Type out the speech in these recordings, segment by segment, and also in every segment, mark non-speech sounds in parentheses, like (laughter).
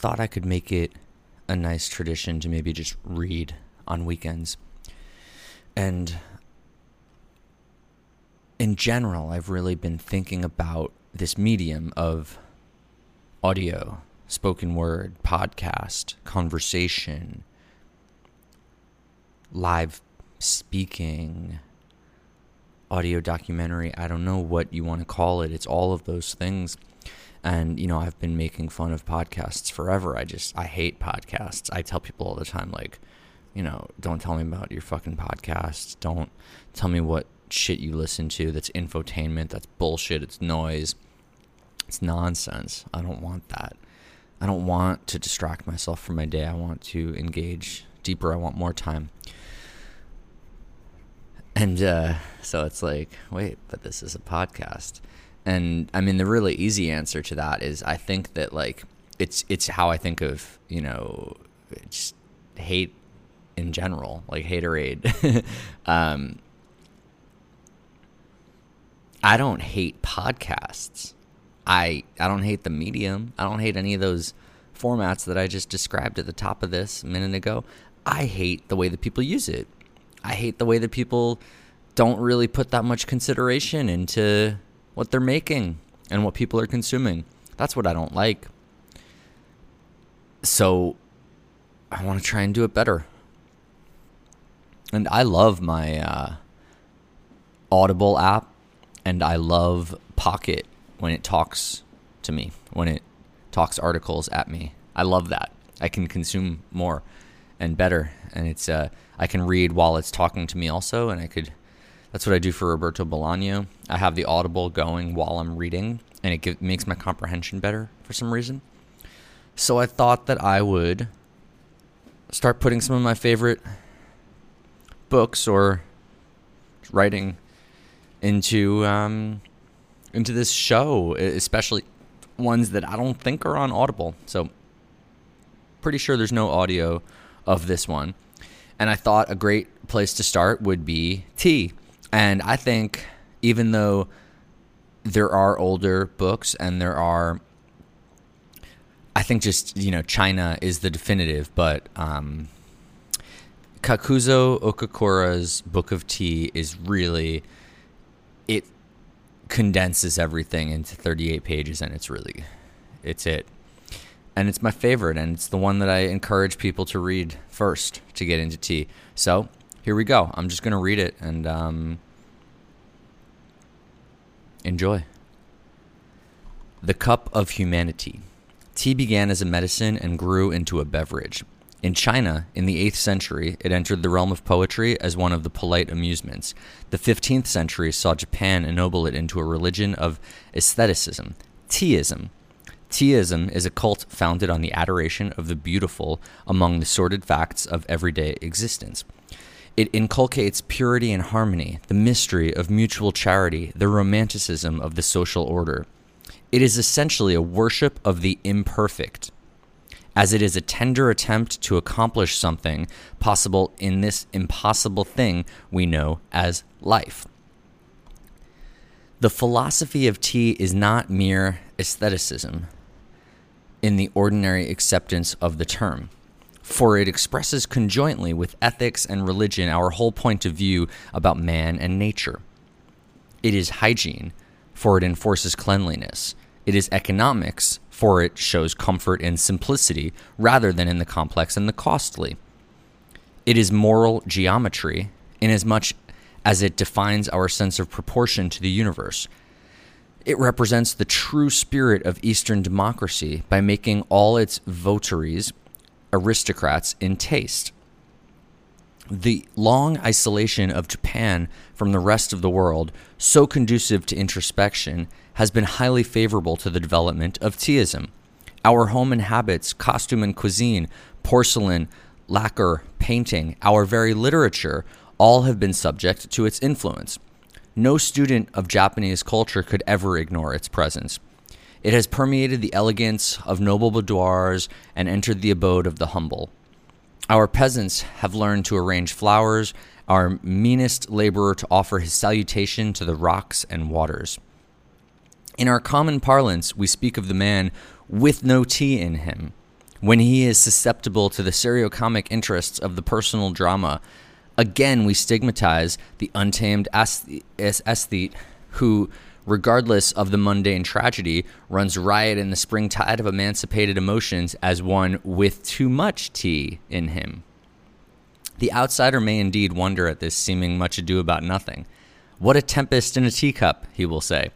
thought I could make it a nice tradition to maybe just read on weekends. And in general, I've really been thinking about this medium of audio, spoken word, podcast, conversation, live speaking, audio documentary. I don't know what you want to call it. It's all of those things. And, you know, I've been making fun of podcasts forever. I just, I hate podcasts. I tell people all the time, like, you know, don't tell me about your fucking podcast. Don't tell me what shit you listen to that's infotainment, that's bullshit, it's noise, it's nonsense. I don't want that. I don't want to distract myself from my day. I want to engage deeper. I want more time. And uh, so it's like, wait, but this is a podcast. And I mean, the really easy answer to that is I think that like it's it's how I think of you know just hate in general, like haterade. (laughs) um, I don't hate podcasts. I I don't hate the medium. I don't hate any of those formats that I just described at the top of this a minute ago. I hate the way that people use it. I hate the way that people don't really put that much consideration into what they're making and what people are consuming. That's what I don't like. So I want to try and do it better. And I love my uh, Audible app and I love Pocket when it talks to me, when it talks articles at me. I love that. I can consume more and better, and it's uh, I can read while it's talking to me also, and I could. That's what I do for Roberto Bolaño. I have the Audible going while I'm reading, and it give, makes my comprehension better for some reason. So I thought that I would start putting some of my favorite books or writing into um, into this show, especially ones that I don't think are on Audible. So pretty sure there's no audio of this one. And I thought a great place to start would be Tea. And I think even though there are older books and there are I think just, you know, China is the definitive, but um, Kakuzo Okakura's Book of Tea is really it condenses everything into 38 pages and it's really it's it. And it's my favorite and it's the one that i encourage people to read first to get into tea. So here we go i'm just going to read it and um, enjoy the cup of humanity tea began as a medicine and grew into a beverage in China, in the 8th century, it entered the realm of poetry as one of the polite amusements. The 15th century saw Japan ennoble it into a religion of aestheticism, teaism. Teaism is a cult founded on the adoration of the beautiful among the sordid facts of everyday existence. It inculcates purity and harmony, the mystery of mutual charity, the romanticism of the social order. It is essentially a worship of the imperfect as it is a tender attempt to accomplish something possible in this impossible thing we know as life. The philosophy of tea is not mere aestheticism in the ordinary acceptance of the term, for it expresses conjointly with ethics and religion our whole point of view about man and nature. It is hygiene, for it enforces cleanliness. It is economics, for it shows comfort in simplicity rather than in the complex and the costly. It is moral geometry, inasmuch as it defines our sense of proportion to the universe. It represents the true spirit of Eastern democracy by making all its votaries aristocrats in taste. The long isolation of Japan from the rest of the world, so conducive to introspection, has been highly favorable to the development of teaism. Our home and habits, costume and cuisine, porcelain, lacquer, painting, our very literature, all have been subject to its influence. No student of Japanese culture could ever ignore its presence. It has permeated the elegance of noble boudoirs and entered the abode of the humble. Our peasants have learned to arrange flowers, our meanest laborer to offer his salutation to the rocks and waters. In our common parlance, we speak of the man with no tea in him. when he is susceptible to the seriocomic interests of the personal drama, again we stigmatize the untamed aesthete who, regardless of the mundane tragedy, runs riot in the spring tide of emancipated emotions as one with too much tea in him. The outsider may indeed wonder at this seeming much ado about nothing. What a tempest in a teacup, he will say.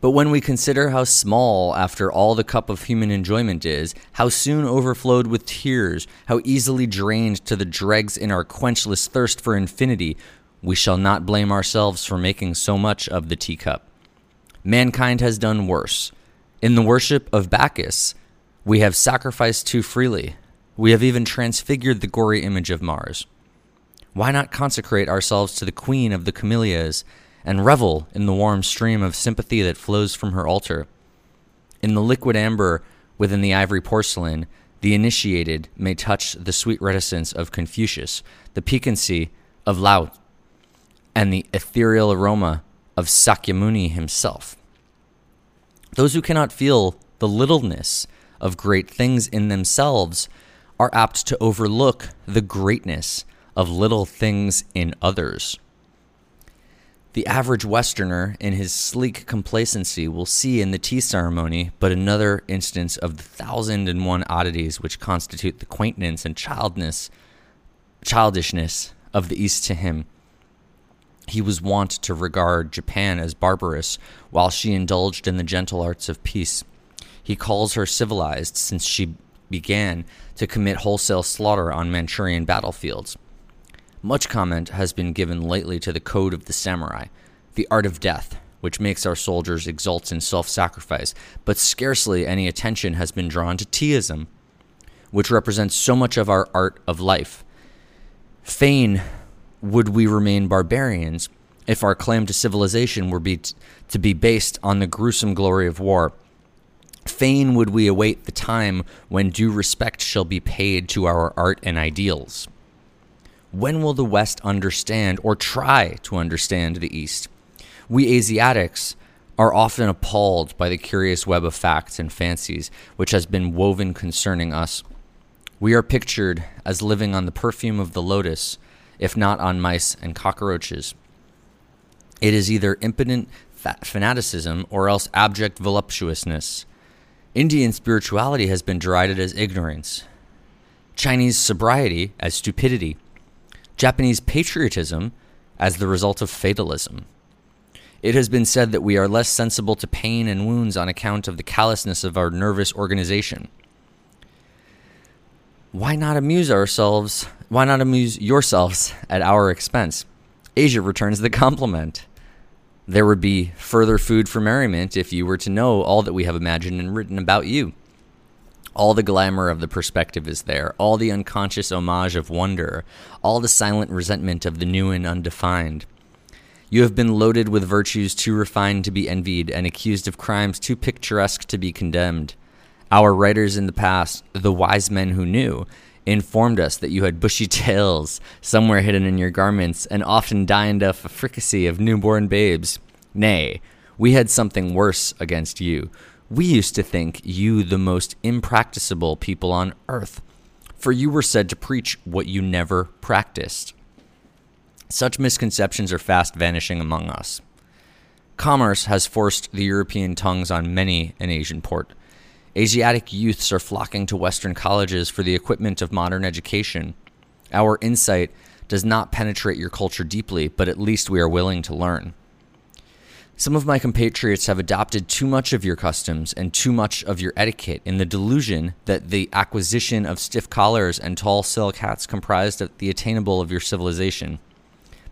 But when we consider how small, after all, the cup of human enjoyment is, how soon overflowed with tears, how easily drained to the dregs in our quenchless thirst for infinity, we shall not blame ourselves for making so much of the teacup. Mankind has done worse. In the worship of Bacchus, we have sacrificed too freely. We have even transfigured the gory image of Mars. Why not consecrate ourselves to the queen of the camellias and revel in the warm stream of sympathy that flows from her altar. In the liquid amber within the ivory porcelain, the initiated may touch the sweet reticence of Confucius, the piquancy of Lao, and the ethereal aroma of Sakyamuni himself. Those who cannot feel the littleness of great things in themselves are apt to overlook the greatness of little things in others. The average Westerner, in his sleek complacency, will see in the tea ceremony but another instance of the thousand and one oddities which constitute the quaintness and childness, childishness of the East to him. He was wont to regard Japan as barbarous, while she indulged in the gentle arts of peace. He calls her civilized since she began to commit wholesale slaughter on Manchurian battlefields. Much comment has been given lately to the code of the samurai, the art of death, which makes our soldiers exult in self sacrifice, but scarcely any attention has been drawn to teaism, which represents so much of our art of life. Fain would we remain barbarians if our claim to civilization were be t- to be based on the gruesome glory of war. Fain would we await the time when due respect shall be paid to our art and ideals. When will the West understand or try to understand the East? We Asiatics are often appalled by the curious web of facts and fancies which has been woven concerning us. We are pictured as living on the perfume of the lotus, if not on mice and cockroaches. It is either impotent fanaticism or else abject voluptuousness. Indian spirituality has been derided as ignorance, Chinese sobriety as stupidity. Japanese patriotism as the result of fatalism. It has been said that we are less sensible to pain and wounds on account of the callousness of our nervous organization. Why not amuse ourselves? Why not amuse yourselves at our expense? Asia returns the compliment. There would be further food for merriment if you were to know all that we have imagined and written about you. All the glamour of the perspective is there, all the unconscious homage of wonder, all the silent resentment of the new and undefined. You have been loaded with virtues too refined to be envied and accused of crimes too picturesque to be condemned. Our writers in the past, the wise men who knew, informed us that you had bushy (laughs) tails somewhere hidden in your garments and often dined off a fricassee of newborn babes. Nay, we had something worse against you. We used to think you the most impracticable people on earth, for you were said to preach what you never practiced. Such misconceptions are fast vanishing among us. Commerce has forced the European tongues on many an Asian port. Asiatic youths are flocking to Western colleges for the equipment of modern education. Our insight does not penetrate your culture deeply, but at least we are willing to learn. Some of my compatriots have adopted too much of your customs and too much of your etiquette in the delusion that the acquisition of stiff collars and tall silk hats comprised the attainable of your civilization.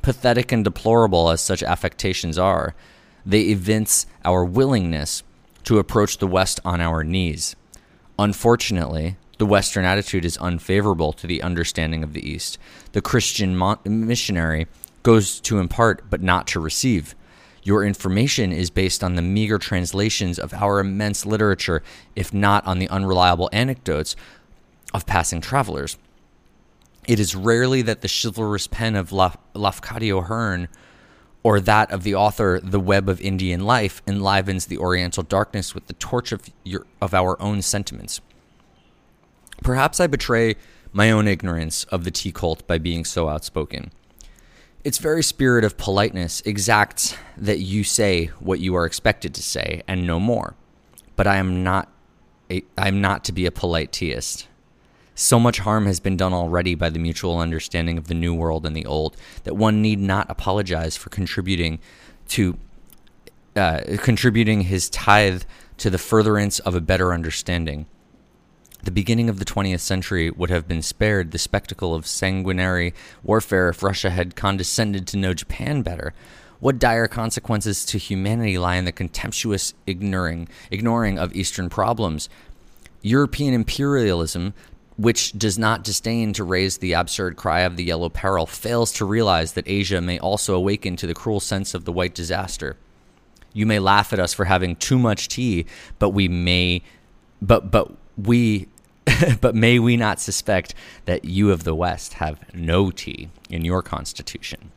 Pathetic and deplorable as such affectations are, they evince our willingness to approach the West on our knees. Unfortunately, the Western attitude is unfavorable to the understanding of the East. The Christian missionary goes to impart but not to receive. Your information is based on the meager translations of our immense literature, if not on the unreliable anecdotes of passing travelers. It is rarely that the chivalrous pen of Lafcadio Hearn or that of the author The Web of Indian Life enlivens the Oriental darkness with the torch of, your, of our own sentiments. Perhaps I betray my own ignorance of the tea cult by being so outspoken. Its very spirit of politeness exacts that you say what you are expected to say and no more. But I am not a, I am not to be a polite teaist. So much harm has been done already by the mutual understanding of the new world and the old that one need not apologize for contributing to uh, contributing his tithe to the furtherance of a better understanding. The beginning of the 20th century would have been spared the spectacle of sanguinary warfare if Russia had condescended to know Japan better. What dire consequences to humanity lie in the contemptuous ignoring, ignoring of Eastern problems? European imperialism, which does not disdain to raise the absurd cry of the yellow peril, fails to realize that Asia may also awaken to the cruel sense of the white disaster. You may laugh at us for having too much tea, but we may, but but we, (laughs) but may we not suspect that you of the West have no tea in your constitution?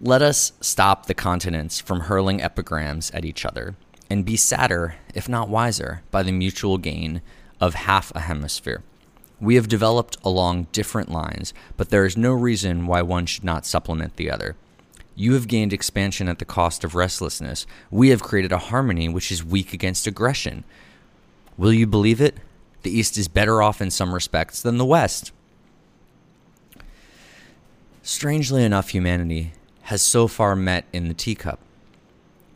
Let us stop the continents from hurling epigrams at each other and be sadder, if not wiser, by the mutual gain of half a hemisphere. We have developed along different lines, but there is no reason why one should not supplement the other. You have gained expansion at the cost of restlessness. We have created a harmony which is weak against aggression. Will you believe it? The East is better off in some respects than the West. Strangely enough, humanity has so far met in the teacup.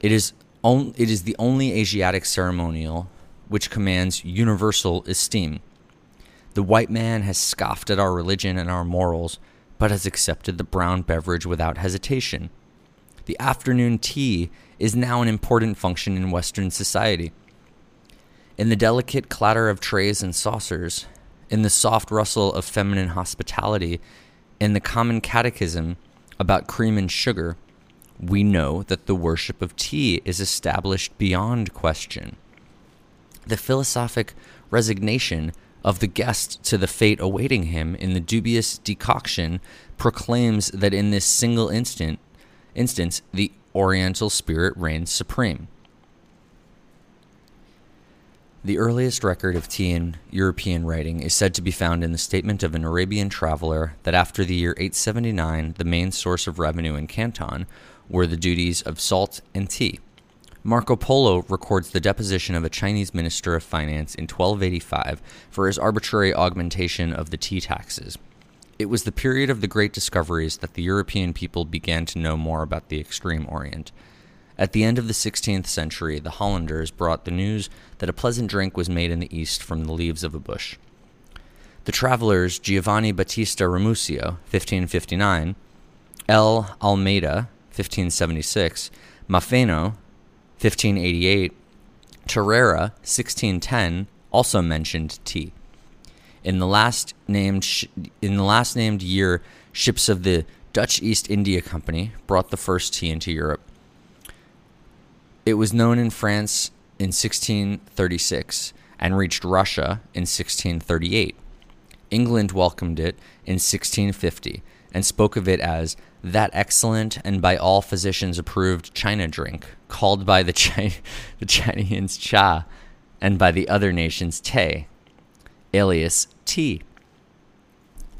It is, on, it is the only Asiatic ceremonial which commands universal esteem. The white man has scoffed at our religion and our morals, but has accepted the brown beverage without hesitation. The afternoon tea is now an important function in Western society. In the delicate clatter of trays and saucers, in the soft rustle of feminine hospitality, in the common catechism about cream and sugar, we know that the worship of tea is established beyond question. The philosophic resignation of the guest to the fate awaiting him in the dubious decoction proclaims that in this single instant instance the oriental spirit reigns supreme. The earliest record of tea in European writing is said to be found in the statement of an Arabian traveler that after the year 879, the main source of revenue in Canton were the duties of salt and tea. Marco Polo records the deposition of a Chinese minister of finance in 1285 for his arbitrary augmentation of the tea taxes. It was the period of the great discoveries that the European people began to know more about the extreme Orient. At the end of the 16th century, the Hollanders brought the news that a pleasant drink was made in the East from the leaves of a bush. The travelers Giovanni Battista Ramusio, 1559, L. Almeida, 1576, Maffeno, 1588, Tareira, 1610, also mentioned tea. In the last named sh- in the last named year, ships of the Dutch East India Company brought the first tea into Europe. It was known in France in 1636 and reached Russia in 1638. England welcomed it in 1650 and spoke of it as that excellent and by all physicians approved China drink, called by the, Chi- (laughs) the Chinese cha and by the other nations te, alias tea.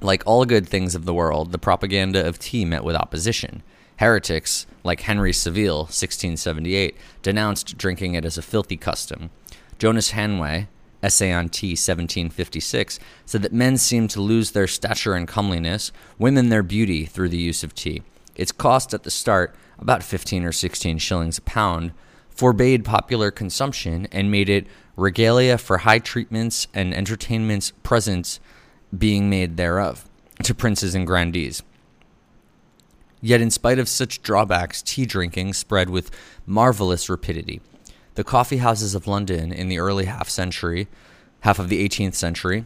Like all good things of the world, the propaganda of tea met with opposition. Heretics, like Henry Saville, 1678, denounced drinking it as a filthy custom. Jonas Hanway, Essay on Tea, 1756, said that men seem to lose their stature and comeliness, women their beauty through the use of tea. Its cost at the start, about 15 or 16 shillings a pound, forbade popular consumption and made it regalia for high treatments and entertainments presents being made thereof to princes and grandees. Yet, in spite of such drawbacks, tea drinking spread with marvelous rapidity. The coffee houses of London in the early half century, half of the 18th century,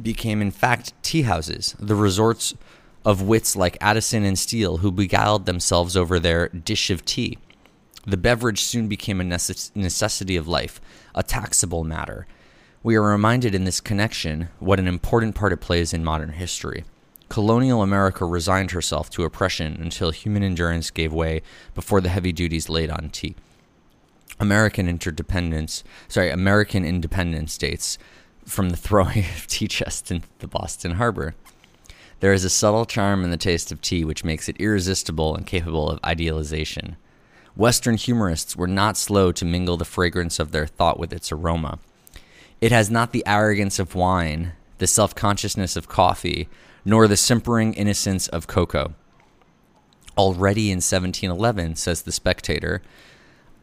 became in fact tea houses, the resorts of wits like Addison and Steele who beguiled themselves over their dish of tea. The beverage soon became a necess- necessity of life, a taxable matter. We are reminded in this connection what an important part it plays in modern history. Colonial America resigned herself to oppression until human endurance gave way before the heavy duties laid on tea. American interdependence, sorry, American independence states from the throwing (laughs) of tea chests into the Boston Harbor. There is a subtle charm in the taste of tea which makes it irresistible and capable of idealization. Western humorists were not slow to mingle the fragrance of their thought with its aroma. It has not the arrogance of wine, the self consciousness of coffee, nor the simpering innocence of cocoa. Already in 1711, says the spectator,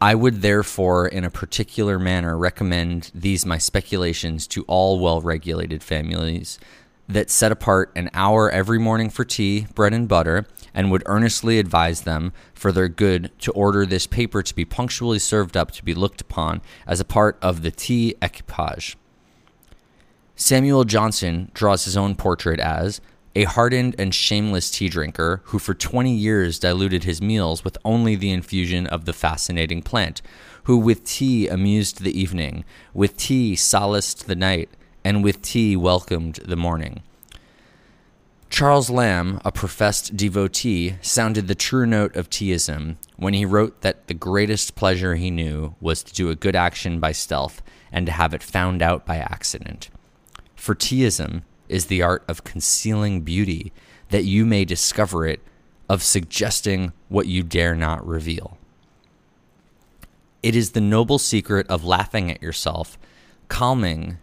I would therefore, in a particular manner, recommend these my speculations to all well regulated families that set apart an hour every morning for tea, bread, and butter, and would earnestly advise them for their good to order this paper to be punctually served up to be looked upon as a part of the tea equipage. Samuel Johnson draws his own portrait as a hardened and shameless tea drinker who for 20 years diluted his meals with only the infusion of the fascinating plant, who with tea amused the evening, with tea solaced the night, and with tea welcomed the morning. Charles Lamb, a professed devotee, sounded the true note of teaism when he wrote that the greatest pleasure he knew was to do a good action by stealth and to have it found out by accident. For teaism is the art of concealing beauty that you may discover it, of suggesting what you dare not reveal. It is the noble secret of laughing at yourself, calming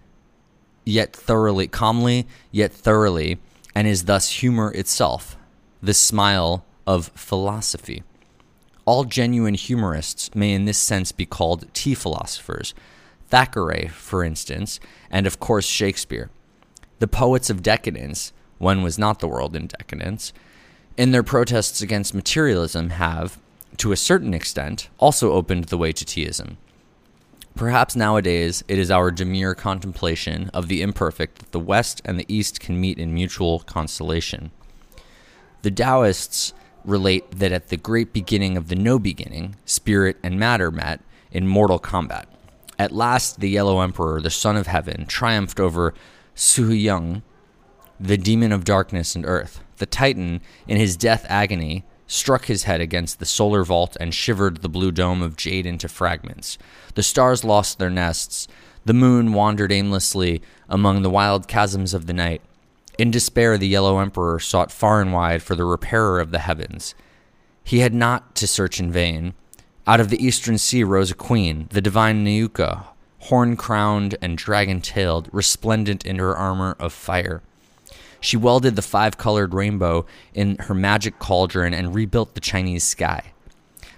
yet thoroughly, calmly yet thoroughly, and is thus humor itself, the smile of philosophy. All genuine humorists may, in this sense, be called tea philosophers. Thackeray, for instance, and of course Shakespeare. The poets of decadence, when was not the world in decadence, in their protests against materialism have, to a certain extent, also opened the way to teaism. Perhaps nowadays it is our demure contemplation of the imperfect that the West and the East can meet in mutual consolation. The Taoists relate that at the great beginning of the no beginning, spirit and matter met in mortal combat. At last, the Yellow Emperor, the Son of Heaven, triumphed over Shuhyung, the demon of darkness and earth. The Titan, in his death agony, struck his head against the solar vault and shivered the blue dome of jade into fragments. The stars lost their nests. The moon wandered aimlessly among the wild chasms of the night. In despair, the Yellow Emperor sought far and wide for the repairer of the heavens. He had not to search in vain. Out of the eastern sea rose a queen, the divine Niuka, horn crowned and dragon tailed, resplendent in her armor of fire. She welded the five colored rainbow in her magic cauldron and rebuilt the Chinese sky.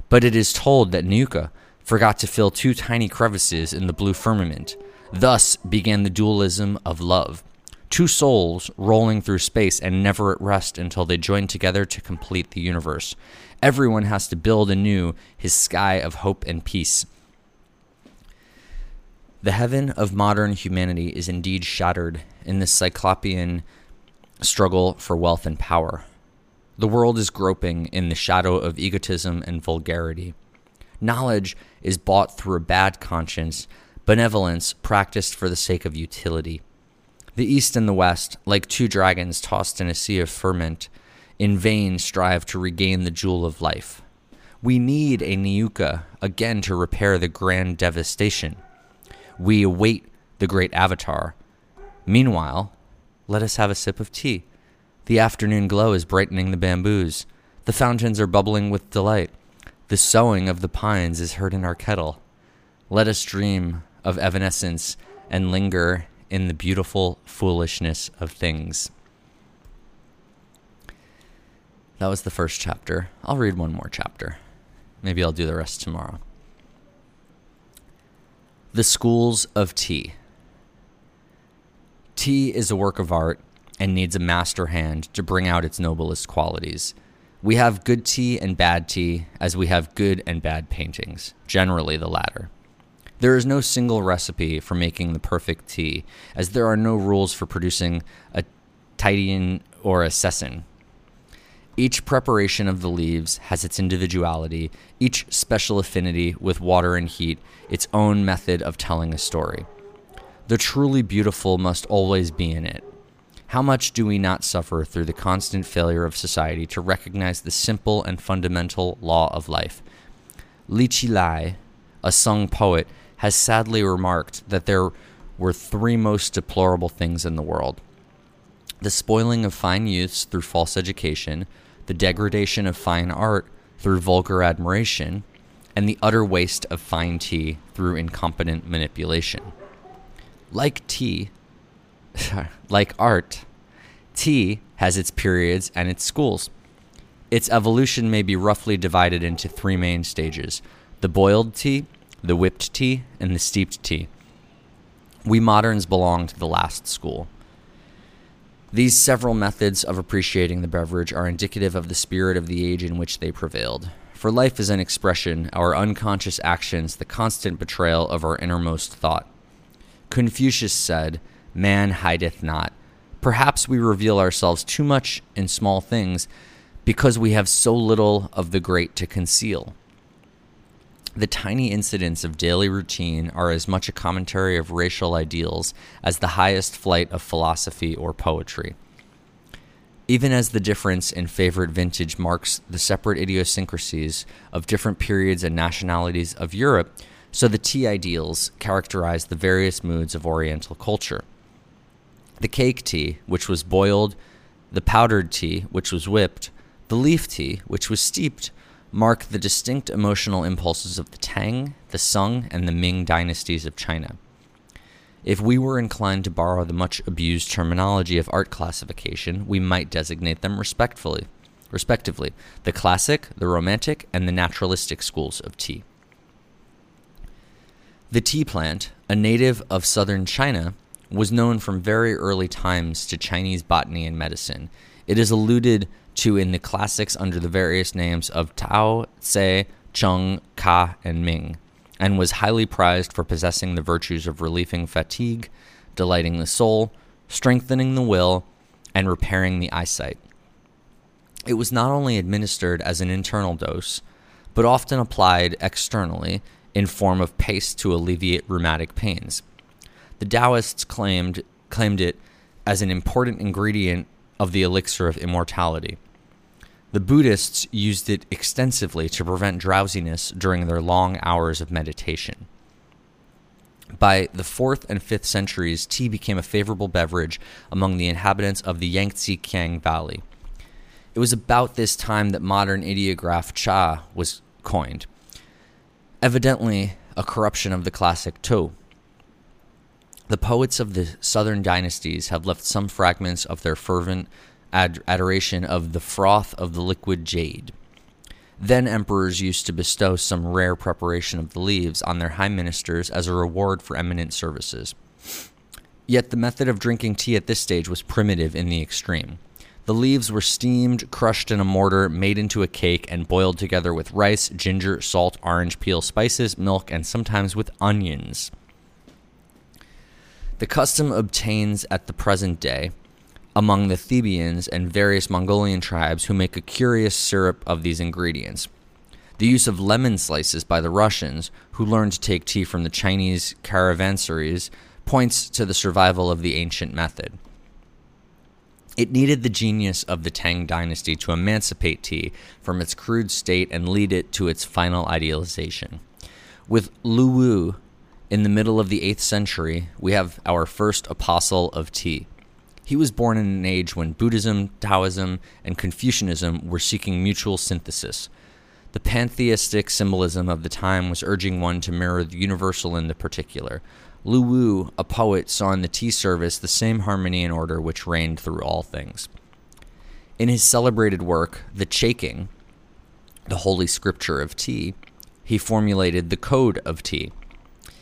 But it is told that Niuka forgot to fill two tiny crevices in the blue firmament. Thus began the dualism of love. Two souls rolling through space and never at rest until they join together to complete the universe. Everyone has to build anew his sky of hope and peace. The heaven of modern humanity is indeed shattered in this cyclopean struggle for wealth and power. The world is groping in the shadow of egotism and vulgarity. Knowledge is bought through a bad conscience, benevolence practiced for the sake of utility. The East and the West, like two dragons tossed in a sea of ferment, in vain strive to regain the jewel of life. We need a Niuka again to repair the grand devastation. We await the great avatar. Meanwhile, let us have a sip of tea. The afternoon glow is brightening the bamboos. The fountains are bubbling with delight. The soughing of the pines is heard in our kettle. Let us dream of evanescence and linger in the beautiful foolishness of things. That was the first chapter. I'll read one more chapter. Maybe I'll do the rest tomorrow. The Schools of Tea. Tea is a work of art and needs a master hand to bring out its noblest qualities. We have good tea and bad tea, as we have good and bad paintings, generally the latter. There is no single recipe for making the perfect tea, as there are no rules for producing a Titian or a Sesson. Each preparation of the leaves has its individuality, each special affinity with water and heat, its own method of telling a story. The truly beautiful must always be in it. How much do we not suffer through the constant failure of society to recognize the simple and fundamental law of life? Li Chi Lai, a Sung poet, has sadly remarked that there were three most deplorable things in the world the spoiling of fine youths through false education, the degradation of fine art through vulgar admiration, and the utter waste of fine tea through incompetent manipulation. Like tea, (laughs) like art, tea has its periods and its schools. Its evolution may be roughly divided into three main stages the boiled tea, the whipped tea, and the steeped tea. We moderns belong to the last school. These several methods of appreciating the beverage are indicative of the spirit of the age in which they prevailed. For life is an expression, our unconscious actions, the constant betrayal of our innermost thought. Confucius said, Man hideth not. Perhaps we reveal ourselves too much in small things because we have so little of the great to conceal. The tiny incidents of daily routine are as much a commentary of racial ideals as the highest flight of philosophy or poetry. Even as the difference in favorite vintage marks the separate idiosyncrasies of different periods and nationalities of Europe, so the tea ideals characterize the various moods of Oriental culture. The cake tea, which was boiled, the powdered tea, which was whipped, the leaf tea, which was steeped, mark the distinct emotional impulses of the Tang, the Sung, and the Ming dynasties of China. If we were inclined to borrow the much abused terminology of art classification, we might designate them respectfully, respectively, the classic, the romantic, and the naturalistic schools of tea. The tea plant, a native of southern China, was known from very early times to Chinese botany and medicine. It is alluded to in the classics under the various names of Tao, Tse, Chung, Ka, and Ming, and was highly prized for possessing the virtues of relieving fatigue, delighting the soul, strengthening the will, and repairing the eyesight. It was not only administered as an internal dose, but often applied externally in form of paste to alleviate rheumatic pains. The Taoists claimed, claimed it as an important ingredient of the elixir of immortality. The Buddhists used it extensively to prevent drowsiness during their long hours of meditation. By the 4th and 5th centuries, tea became a favorable beverage among the inhabitants of the Yangtze Kiang Valley. It was about this time that modern ideograph cha was coined, evidently a corruption of the classic to. The poets of the southern dynasties have left some fragments of their fervent ad- adoration of the froth of the liquid jade. Then emperors used to bestow some rare preparation of the leaves on their high ministers as a reward for eminent services. Yet the method of drinking tea at this stage was primitive in the extreme. The leaves were steamed, crushed in a mortar, made into a cake, and boiled together with rice, ginger, salt, orange peel, spices, milk, and sometimes with onions. The custom obtains at the present day among the Thebians and various Mongolian tribes who make a curious syrup of these ingredients. The use of lemon slices by the Russians, who learned to take tea from the Chinese caravansaries, points to the survival of the ancient method. It needed the genius of the Tang dynasty to emancipate tea from its crude state and lead it to its final idealization. With Lu Wu, in the middle of the 8th century, we have our first apostle of tea. He was born in an age when Buddhism, Taoism, and Confucianism were seeking mutual synthesis. The pantheistic symbolism of the time was urging one to mirror the universal in the particular. Lu Wu, a poet, saw in the tea service the same harmony and order which reigned through all things. In his celebrated work, The Chaking, the Holy Scripture of Tea, he formulated the Code of Tea.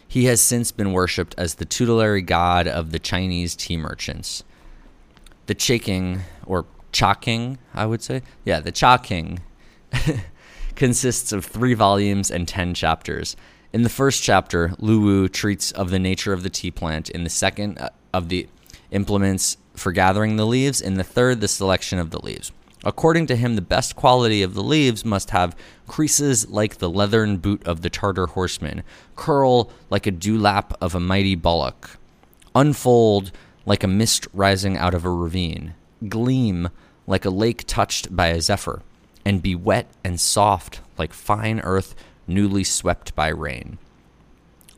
He has since been worshipped as the tutelary god of the Chinese tea merchants. The Chaking, or Chaking, I would say. Yeah, the Chaking (laughs) consists of three volumes and ten chapters. In the first chapter, Lu Wu treats of the nature of the tea plant. In the second, uh, of the implements for gathering the leaves. In the third, the selection of the leaves. According to him, the best quality of the leaves must have creases like the leathern boot of the Tartar horseman, curl like a dewlap of a mighty bullock, unfold like a mist rising out of a ravine, gleam like a lake touched by a zephyr, and be wet and soft like fine earth newly swept by rain.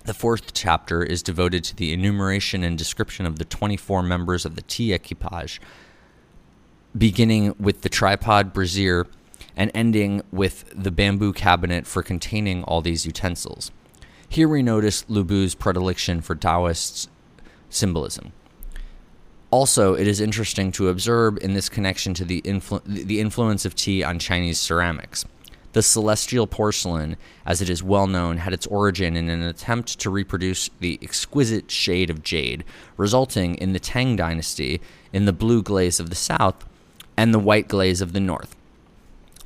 The fourth chapter is devoted to the enumeration and description of the 24 members of the tea equipage, beginning with the tripod brazier and ending with the bamboo cabinet for containing all these utensils. Here we notice Lu Wu's predilection for Taoist symbolism. Also, it is interesting to observe in this connection to the, influ- the influence of tea on Chinese ceramics. The celestial porcelain, as it is well known, had its origin in an attempt to reproduce the exquisite shade of jade, resulting in the Tang dynasty in the blue glaze of the south and the white glaze of the north.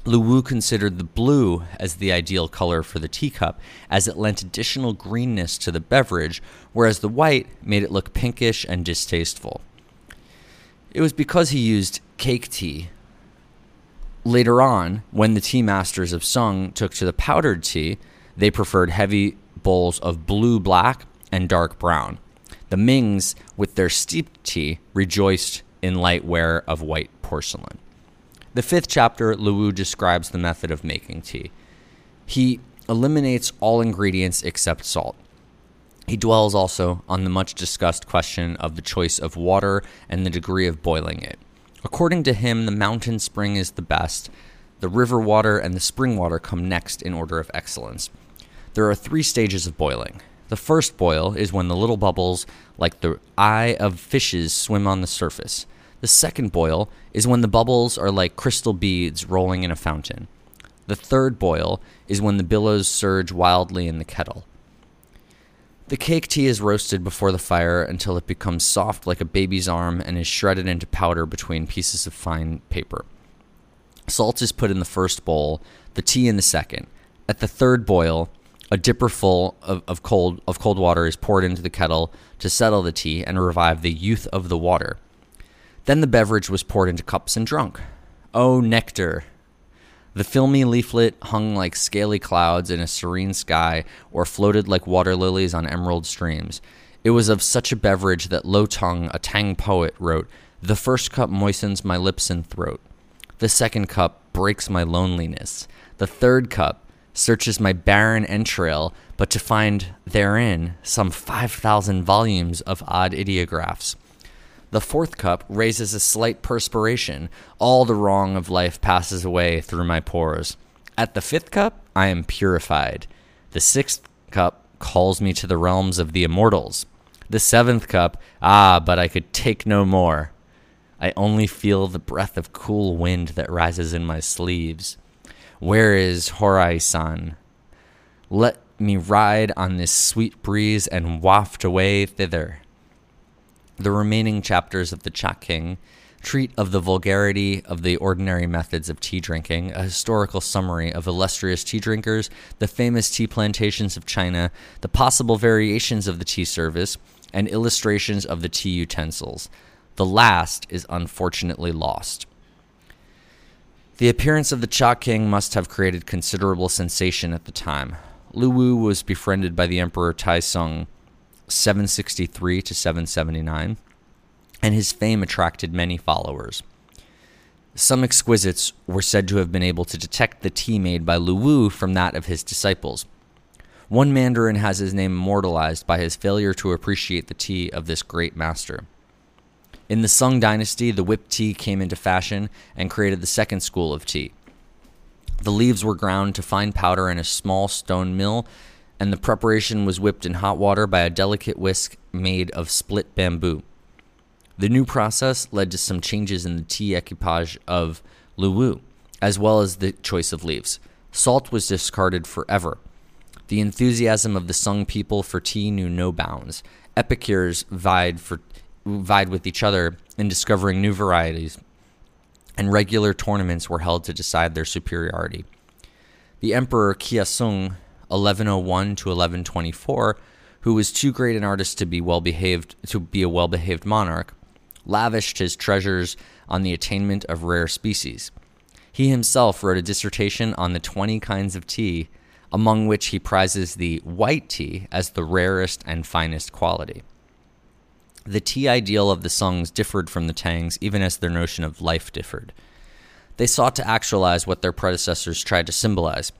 Lu Wu considered the blue as the ideal color for the teacup, as it lent additional greenness to the beverage, whereas the white made it look pinkish and distasteful. It was because he used cake tea. Later on, when the tea masters of Sung took to the powdered tea, they preferred heavy bowls of blue black and dark brown. The Mings, with their steeped tea, rejoiced in light wear of white porcelain. The fifth chapter, Lu Wu describes the method of making tea. He eliminates all ingredients except salt. He dwells also on the much discussed question of the choice of water and the degree of boiling it. According to him, the mountain spring is the best, the river water and the spring water come next in order of excellence. There are three stages of boiling. The first boil is when the little bubbles, like the eye of fishes, swim on the surface. The second boil is when the bubbles are like crystal beads rolling in a fountain. The third boil is when the billows surge wildly in the kettle. The cake tea is roasted before the fire until it becomes soft like a baby's arm and is shredded into powder between pieces of fine paper. Salt is put in the first bowl, the tea in the second. At the third boil, a dipper full of, of, cold, of cold water is poured into the kettle to settle the tea and revive the youth of the water. Then the beverage was poured into cups and drunk. Oh, nectar! The filmy leaflet hung like scaly clouds in a serene sky or floated like water lilies on emerald streams. It was of such a beverage that Lo Tung, a Tang poet, wrote The first cup moistens my lips and throat. The second cup breaks my loneliness. The third cup searches my barren entrail, but to find therein some 5,000 volumes of odd ideographs. The fourth cup raises a slight perspiration. All the wrong of life passes away through my pores. At the fifth cup, I am purified. The sixth cup calls me to the realms of the immortals. The seventh cup, ah, but I could take no more. I only feel the breath of cool wind that rises in my sleeves. Where is Horai san? Let me ride on this sweet breeze and waft away thither. The remaining chapters of the Cha King treat of the vulgarity of the ordinary methods of tea drinking, a historical summary of illustrious tea drinkers, the famous tea plantations of China, the possible variations of the tea service, and illustrations of the tea utensils. The last is unfortunately lost. The appearance of the Cha King must have created considerable sensation at the time. Lu Wu was befriended by the Emperor Taisong 763 to 779, and his fame attracted many followers. Some exquisites were said to have been able to detect the tea made by Lu Wu from that of his disciples. One Mandarin has his name immortalized by his failure to appreciate the tea of this great master. In the Sung dynasty, the whipped tea came into fashion and created the second school of tea. The leaves were ground to fine powder in a small stone mill and the preparation was whipped in hot water by a delicate whisk made of split bamboo. The new process led to some changes in the tea equipage of Lu Wu, as well as the choice of leaves. Salt was discarded forever. The enthusiasm of the Sung people for tea knew no bounds. Epicures vied for vied with each other in discovering new varieties, and regular tournaments were held to decide their superiority. The Emperor Kiasung 1101 to 1124, who was too great an artist to be well behaved to be a well behaved monarch, lavished his treasures on the attainment of rare species. He himself wrote a dissertation on the 20 kinds of tea, among which he prizes the white tea as the rarest and finest quality. The tea ideal of the Sungs differed from the Tangs, even as their notion of life differed. They sought to actualize what their predecessors tried to symbolize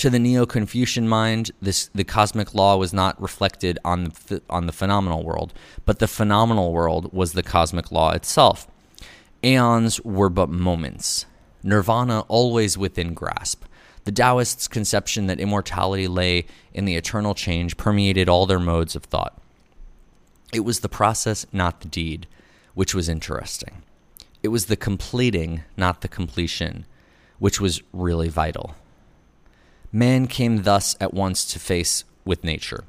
To the Neo-Confucian mind, this the cosmic law was not reflected on the on the phenomenal world, but the phenomenal world was the cosmic law itself. Aeons were but moments. Nirvana always within grasp. The Taoists' conception that immortality lay in the eternal change permeated all their modes of thought. It was the process, not the deed, which was interesting. It was the completing, not the completion, which was really vital. Man came thus at once to face with nature.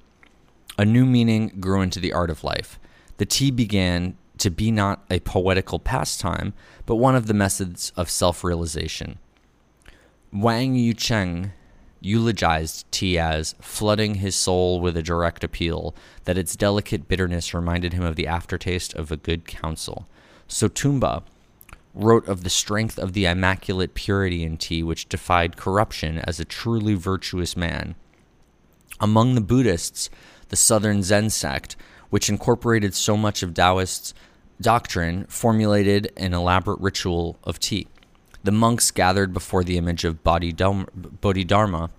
A new meaning grew into the art of life. The tea began to be not a poetical pastime, but one of the methods of self realization. Wang Yucheng eulogized tea as flooding his soul with a direct appeal that its delicate bitterness reminded him of the aftertaste of a good counsel. Sotumpa wrote of the strength of the immaculate purity in tea which defied corruption as a truly virtuous man. Among the Buddhists, the Southern Zen sect, which incorporated so much of Taoist doctrine, formulated an elaborate ritual of tea. The monks gathered before the image of Bodhidharma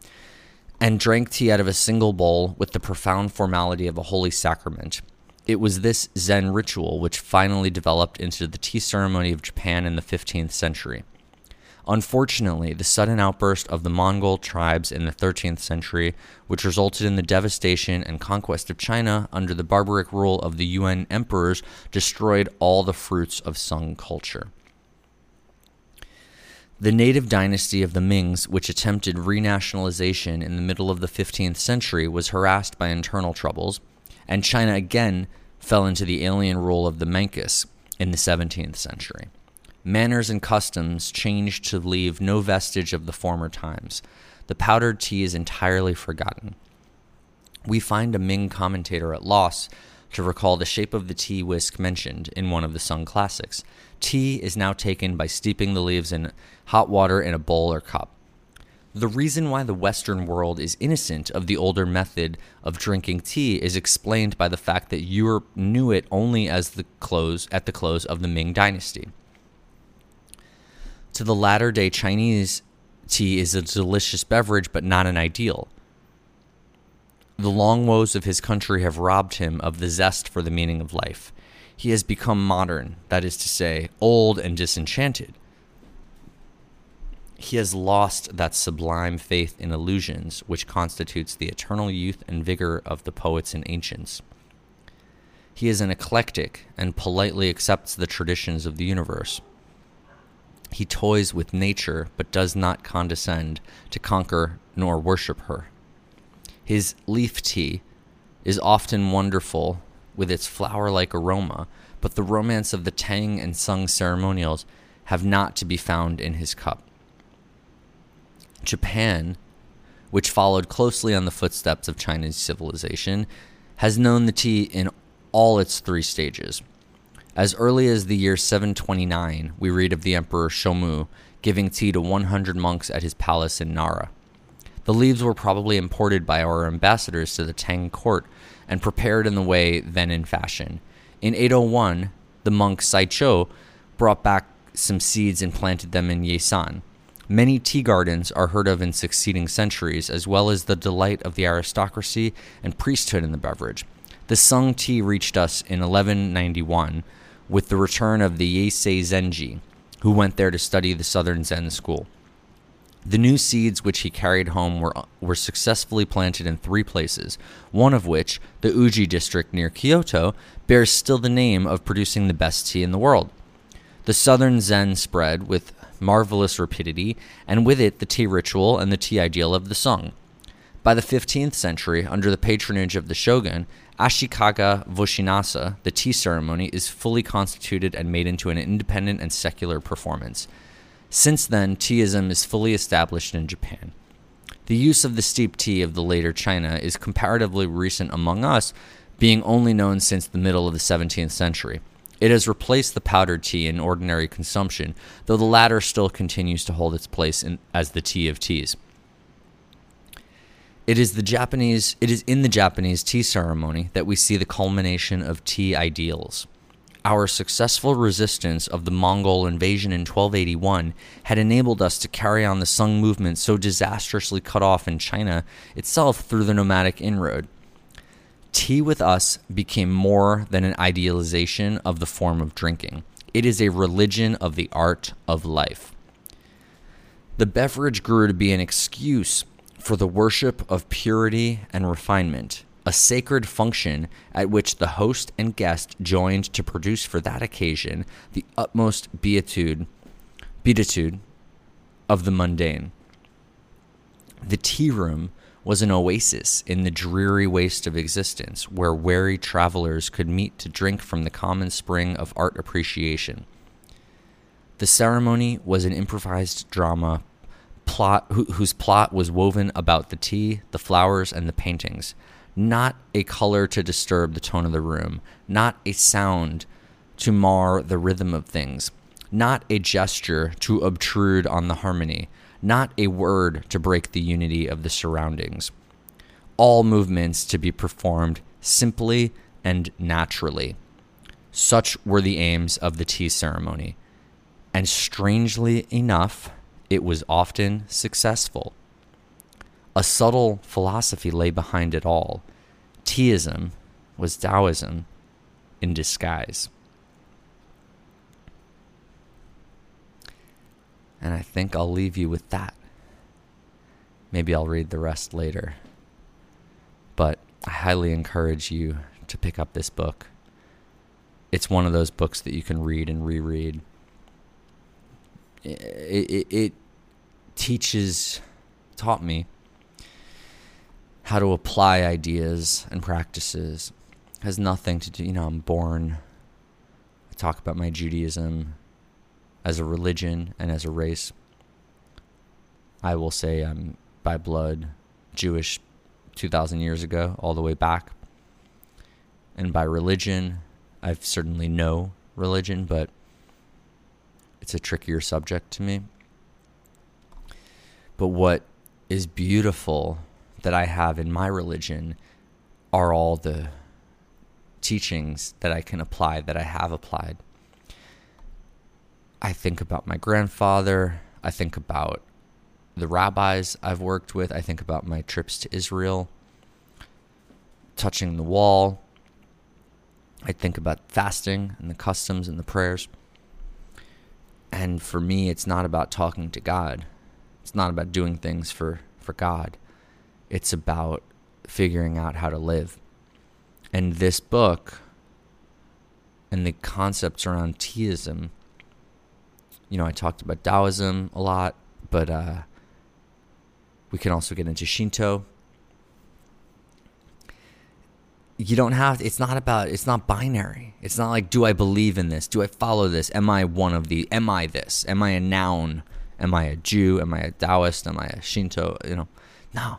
and drank tea out of a single bowl with the profound formality of a holy sacrament. It was this Zen ritual which finally developed into the tea ceremony of Japan in the 15th century. Unfortunately, the sudden outburst of the Mongol tribes in the 13th century, which resulted in the devastation and conquest of China under the barbaric rule of the Yuan emperors, destroyed all the fruits of Sung culture. The native dynasty of the Mings, which attempted renationalization in the middle of the 15th century, was harassed by internal troubles and China again fell into the alien rule of the Manchus in the 17th century. Manners and customs changed to leave no vestige of the former times. The powdered tea is entirely forgotten. We find a Ming commentator at loss to recall the shape of the tea whisk mentioned in one of the Sung classics. Tea is now taken by steeping the leaves in hot water in a bowl or cup. The reason why the Western world is innocent of the older method of drinking tea is explained by the fact that Europe knew it only as the close at the close of the Ming Dynasty. To the latter day Chinese, tea is a delicious beverage but not an ideal. The long woes of his country have robbed him of the zest for the meaning of life. He has become modern, that is to say, old and disenchanted he has lost that sublime faith in illusions which constitutes the eternal youth and vigor of the poets and ancients. He is an eclectic and politely accepts the traditions of the universe. He toys with nature but does not condescend to conquer nor worship her. His leaf tea is often wonderful with its flower like aroma, but the romance of the Tang and Sung ceremonials have not to be found in his cup. Japan, which followed closely on the footsteps of Chinese civilization, has known the tea in all its three stages. As early as the year 729, we read of the Emperor Shomu giving tea to 100 monks at his palace in Nara. The leaves were probably imported by our ambassadors to the Tang court and prepared in the way then in fashion. In 801, the monk Saicho brought back some seeds and planted them in Yeisan. Many tea gardens are heard of in succeeding centuries, as well as the delight of the aristocracy and priesthood in the beverage. The Sung tea reached us in 1191 with the return of the Yeisei Zenji, who went there to study the Southern Zen school. The new seeds which he carried home were, were successfully planted in three places, one of which, the Uji district near Kyoto, bears still the name of producing the best tea in the world. The Southern Zen spread with marvelous rapidity, and with it the tea ritual and the tea ideal of the Sung. By the 15th century, under the patronage of the shogun, Ashikaga Yoshimasa, the tea ceremony, is fully constituted and made into an independent and secular performance. Since then, teaism is fully established in Japan. The use of the steep tea of the later China is comparatively recent among us, being only known since the middle of the 17th century. It has replaced the powdered tea in ordinary consumption, though the latter still continues to hold its place in, as the tea of teas. It is the Japanese it is in the Japanese tea ceremony that we see the culmination of tea ideals. Our successful resistance of the Mongol invasion in 1281 had enabled us to carry on the Sung movement so disastrously cut off in China itself through the nomadic inroad. Tea with us became more than an idealization of the form of drinking. It is a religion of the art of life. The beverage grew to be an excuse for the worship of purity and refinement, a sacred function at which the host and guest joined to produce for that occasion the utmost beatitude, beatitude of the mundane. The tea room was an oasis in the dreary waste of existence where weary travelers could meet to drink from the common spring of art appreciation. The ceremony was an improvised drama plot whose plot was woven about the tea, the flowers, and the paintings, not a color to disturb the tone of the room, not a sound to mar the rhythm of things, not a gesture to obtrude on the harmony, not a word to break the unity of the surroundings. All movements to be performed simply and naturally. Such were the aims of the tea ceremony. And strangely enough, it was often successful. A subtle philosophy lay behind it all. Teaism was Taoism in disguise. And I think I'll leave you with that. Maybe I'll read the rest later. But I highly encourage you to pick up this book. It's one of those books that you can read and reread. It, it, it teaches, taught me how to apply ideas and practices. It has nothing to do, you know, I'm born. I talk about my Judaism as a religion and as a race. I will say I'm by blood Jewish 2,000 years ago, all the way back. And by religion, I've certainly know religion, but it's a trickier subject to me. But what is beautiful that I have in my religion are all the teachings that I can apply, that I have applied. I think about my grandfather. I think about the rabbis I've worked with. I think about my trips to Israel, touching the wall. I think about fasting and the customs and the prayers. And for me, it's not about talking to God. It's not about doing things for, for God. It's about figuring out how to live. And this book and the concepts around teaism you know, I talked about Taoism a lot, but uh, we can also get into Shinto. You don't have, it's not about, it's not binary. It's not like, do I believe in this? Do I follow this? Am I one of the, am I this? Am I a noun? Am I a Jew? Am I a Taoist? Am I a Shinto? You know, no.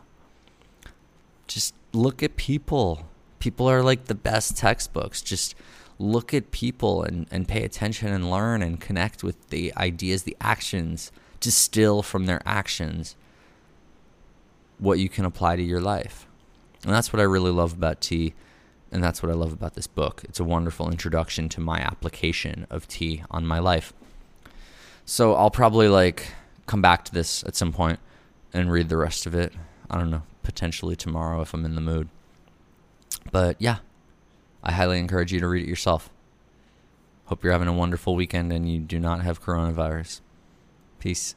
Just look at people. People are like the best textbooks. Just, look at people and, and pay attention and learn and connect with the ideas, the actions, distill from their actions what you can apply to your life. And that's what I really love about tea. And that's what I love about this book. It's a wonderful introduction to my application of tea on my life. So I'll probably like come back to this at some point and read the rest of it. I don't know, potentially tomorrow if I'm in the mood. But yeah, I highly encourage you to read it yourself. Hope you're having a wonderful weekend and you do not have coronavirus. Peace.